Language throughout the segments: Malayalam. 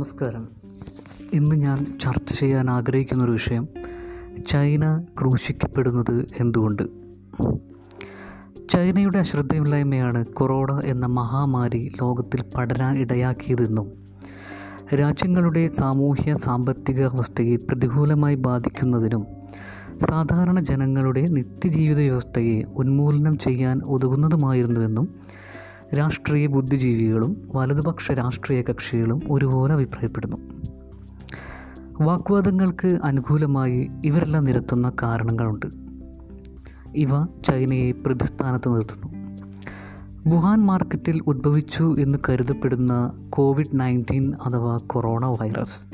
നമസ്കാരം. ഇന്ന് ഞാൻ ചർച്ച ചെയ്യാൻ ആഗ്രഹിക്കുന്ന ഒരു വിഷയം ചൈന ക്രൂശിക്കപ്പെടുന്നത് എന്തുകൊണ്ട്? ചൈനയുടെ അശ്രദ്ധയില്ലായ്മയാണ് കൊറോണ എന്ന മഹാമാരി ലോകത്തിൽ പടരാൻ ഇടയാക്കിയതെന്നും രാജ്യങ്ങളുടെ സാമൂഹ്യ സാമ്പത്തിക അവസ്ഥയെ പ്രതികൂലമായി ബാധിക്കുന്നതിനും സാധാരണ ജനങ്ങളുടെ നിത്യജീവിത വ്യവസ്ഥയെ ഉന്മൂലനം ചെയ്യാൻ ഉതകുന്നതുമായിരുന്നുവെന്നും രാഷ്ട്രീയ ബുദ്ധിജീവികളും വലതുപക്ഷ രാഷ്ട്രീയ കക്ഷികളും ഒരുപോലെ അഭിപ്രായപ്പെടുന്നു. വാഗ്വാദങ്ങൾക്ക് അനുകൂലമായി ഇവരെല്ലാം നിരത്തുന്ന കാരണങ്ങളുണ്ട്. ഇവ ചൈനയെ പ്രതിസ്ഥാനത്ത് നിർത്തുന്നു. വുഹാൻ മാർക്കറ്റിൽ ഉദ്ഭവിച്ചു എന്ന് കരുതപ്പെടുന്ന കോവിഡ് നയന്റീൻ അഥവാ കൊറോണ വൈറസ്.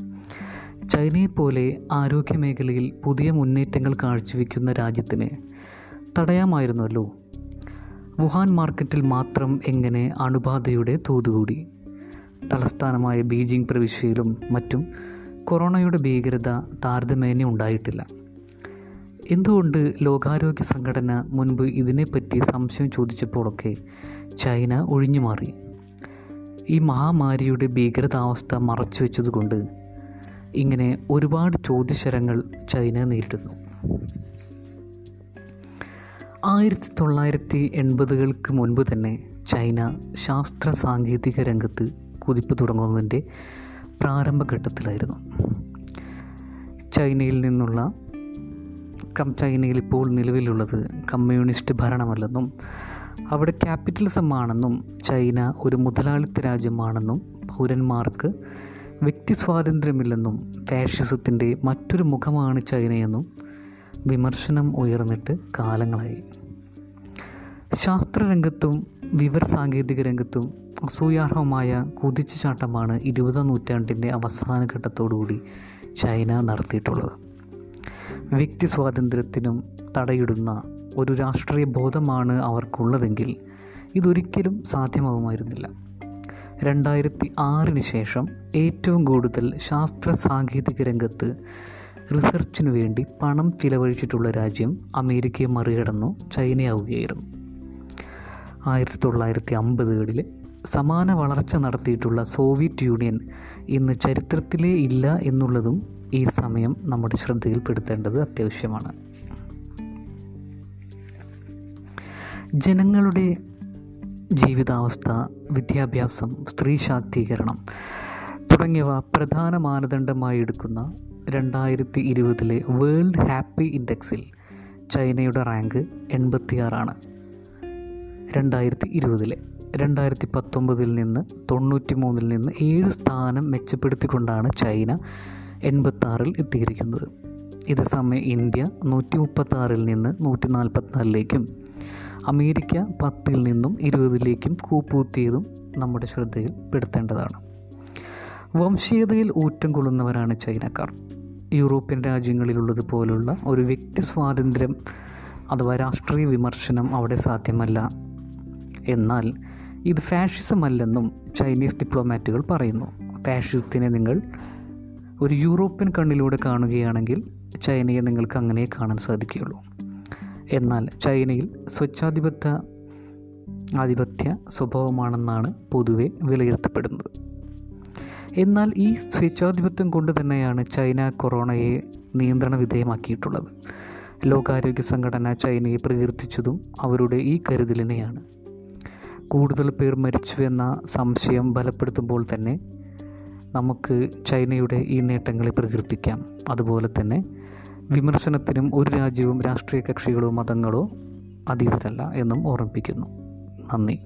ചൈനയെപ്പോലെ ആരോഗ്യമേഖലയിൽ പുതിയ മുന്നേറ്റങ്ങൾ കാഴ്ചവെക്കുന്ന രാജ്യത്തിന് തടയാമായിരുന്നല്ലോ വുഹാൻ മാർക്കറ്റിൽ മാത്രം എങ്ങനെ അണുബാധയുടെ തോതുകൂടി? തലസ്ഥാനമായ ബീജിംഗ് പ്രവിശ്യയിലും മറ്റും കൊറോണയുടെ ഭീകരത താരതമ്യേന ഉണ്ടായിട്ടില്ല. എന്തുകൊണ്ട് ലോകാരോഗ്യ സംഘടന മുൻപ് ഇതിനെപ്പറ്റി സംശയം ചോദിച്ചപ്പോഴൊക്കെ ചൈന ഒഴിഞ്ഞു മാറി ഈ മഹാമാരിയുടെ ഭീകരതാവസ്ഥ മറച്ചു വെച്ചതുകൊണ്ട് ഇങ്ങനെ ഒരുപാട് ചോദ്യശരങ്ങൾ ചൈന നേരിടുന്നു. ആയിരത്തി തൊള്ളായിരത്തി എൺപതുകൾക്ക് മുൻപ് തന്നെ ചൈന ശാസ്ത്ര സാങ്കേതിക രംഗത്ത് കുതിപ്പ് തുടങ്ങുന്നതിന്റെ പ്രാരംഭഘട്ടത്തിലായിരുന്നു. ചൈനയിൽ നിന്നുള്ള കം ചൈനയിൽ ഇപ്പോൾ നിലവിലുള്ളത് കമ്മ്യൂണിസ്റ്റ് ഭരണമല്ലെന്നും അവിടെ ക്യാപിറ്റലിസം ആണെന്നും ചൈന ഒരു മുതലാളിത്ത രാജ്യമാണെന്നും പൗരന്മാർക്ക് വ്യക്തി സ്വാതന്ത്ര്യമില്ലെന്നും ഫാഷിസത്തിന്റെ മറ്റൊരു മുഖമാണ് ചൈനയെന്നും വിമർശനം ഉയർന്നിട്ട് കാലങ്ങളായി. ശാസ്ത്രരംഗത്തും വിവര സാങ്കേതിക രംഗത്തും അസൂയാർഹമായ കുതിച്ചുചാട്ടമാണ് ഇരുപതാം നൂറ്റാണ്ടിന്റെ അവസാന ഘട്ടത്തോടുകൂടി ചൈന നടത്തിയിട്ടുള്ളത്. വ്യക്തി സ്വാതന്ത്ര്യത്തിനും തടയിടുന്ന ഒരു രാഷ്ട്രീയ ബോധമാണ് അവർക്കുള്ളതെങ്കിൽ ഇതൊരിക്കലും സാധ്യമാകുമായിരുന്നില്ല രണ്ടായിരത്തി ആറിന് ശേഷം ഏറ്റവും കൂടുതൽ ശാസ്ത്ര സാങ്കേതിക രംഗത്ത് റിസർച്ചിനു വേണ്ടി പണം ചിലവഴിച്ചിട്ടുള്ള രാജ്യം അമേരിക്കയെ മറികടന്നു ചൈനയാവുകയായിരുന്നു. ആയിരത്തി തൊള്ളായിരത്തി അമ്പതുകളിൽ സമാന വളർച്ച നടത്തിയിട്ടുള്ള സോവിയറ്റ് യൂണിയൻ ഇന്ന് ചരിത്രത്തിലേ ഇല്ല എന്നുള്ളതും ഈ സമയം നമ്മുടെ ശ്രദ്ധയിൽപ്പെടുത്തേണ്ടത് അത്യാവശ്യമാണ്. ജനങ്ങളുടെ ജീവിതാവസ്ഥ വിദ്യാഭ്യാസം സ്ത്രീ ശാക്തീകരണം തുടങ്ങിയവ പ്രധാന മാനദണ്ഡമായി എടുക്കുന്ന രണ്ടായിരത്തി ഇരുപതിലെ വേൾഡ് ഹാപ്പി ഇൻഡെക്സിൽ ചൈനയുടെ റാങ്ക് എൺപത്തിയാറാണ്. രണ്ടായിരത്തി ഇരുപതിലെ രണ്ടായിരത്തി പത്തൊമ്പതിൽ നിന്ന് തൊണ്ണൂറ്റി മൂന്നിൽ നിന്ന് ഏഴ് സ്ഥാനം മെച്ചപ്പെടുത്തിക്കൊണ്ടാണ് ചൈന എൺപത്താറിൽ എത്തിയിരിക്കുന്നത്. ഇതേസമയം ഇന്ത്യ നൂറ്റി മുപ്പത്താറിൽ നിന്ന് നൂറ്റി നാൽപ്പത്തിനാലിലേക്കും അമേരിക്ക പത്തിൽ നിന്നും ഇരുപതിലേക്കും കൂപ്പൂത്തിയതും നമ്മുടെ ശ്രദ്ധയിൽ പെടുത്തേണ്ടതാണ്. വംശീയതയിൽ ഊറ്റം കൊള്ളുന്നവരാണ് ചൈനക്കാർ. യൂറോപ്യൻ രാജ്യങ്ങളിലുള്ളത് പോലുള്ള ഒരു വ്യക്തി സ്വാതന്ത്ര്യം അഥവാ രാഷ്ട്രീയ വിമർശനം അവിടെ സാധ്യമല്ല. എന്നാൽ ഇത് ഫാഷിസമല്ലെന്നും ചൈനീസ് ഡിപ്ലോമാറ്റുകൾ പറയുന്നു. ഫാഷിസത്തിനെ നിങ്ങൾ ഒരു യൂറോപ്യൻ കണ്ണിലൂടെ കാണുകയാണെങ്കിൽ ചൈനയെ നിങ്ങൾക്ക് അങ്ങനെ കാണാൻ സാധിക്കുകയുള്ളൂ. എന്നാൽ ചൈനയിൽ സ്വച്ഛാധിപത്യ ആധിപത്യ സ്വഭാവമാണെന്നാണ് പൊതുവെ വിലയിരുത്തപ്പെടുന്നത്. എന്നാൽ ഈ സ്വേച്ഛാധിപത്യം കൊണ്ട് തന്നെയാണ് ചൈന കൊറോണയെ നിയന്ത്രണ വിധേയമാക്കിയിട്ടുള്ളത്. ലോകാരോഗ്യ സംഘടന ചൈനയെ പ്രകീർത്തിച്ചതും അവരുടെ ഈ കരുതലിനെയാണ്. കൂടുതൽ പേർ മരിച്ചുവെന്ന സംശയം ബലപ്പെടുത്തുമ്പോൾ തന്നെ നമുക്ക് ചൈനയുടെ ഈ നേട്ടങ്ങളെ പ്രകീർത്തിക്കാം. അതുപോലെ തന്നെ വിമർശനത്തിനും ഒരു രാജ്യവും രാഷ്ട്രീയ കക്ഷികളോ മതങ്ങളോ അതീതരല്ല എന്നും ഓർമ്മിപ്പിക്കുന്നു. നന്ദി.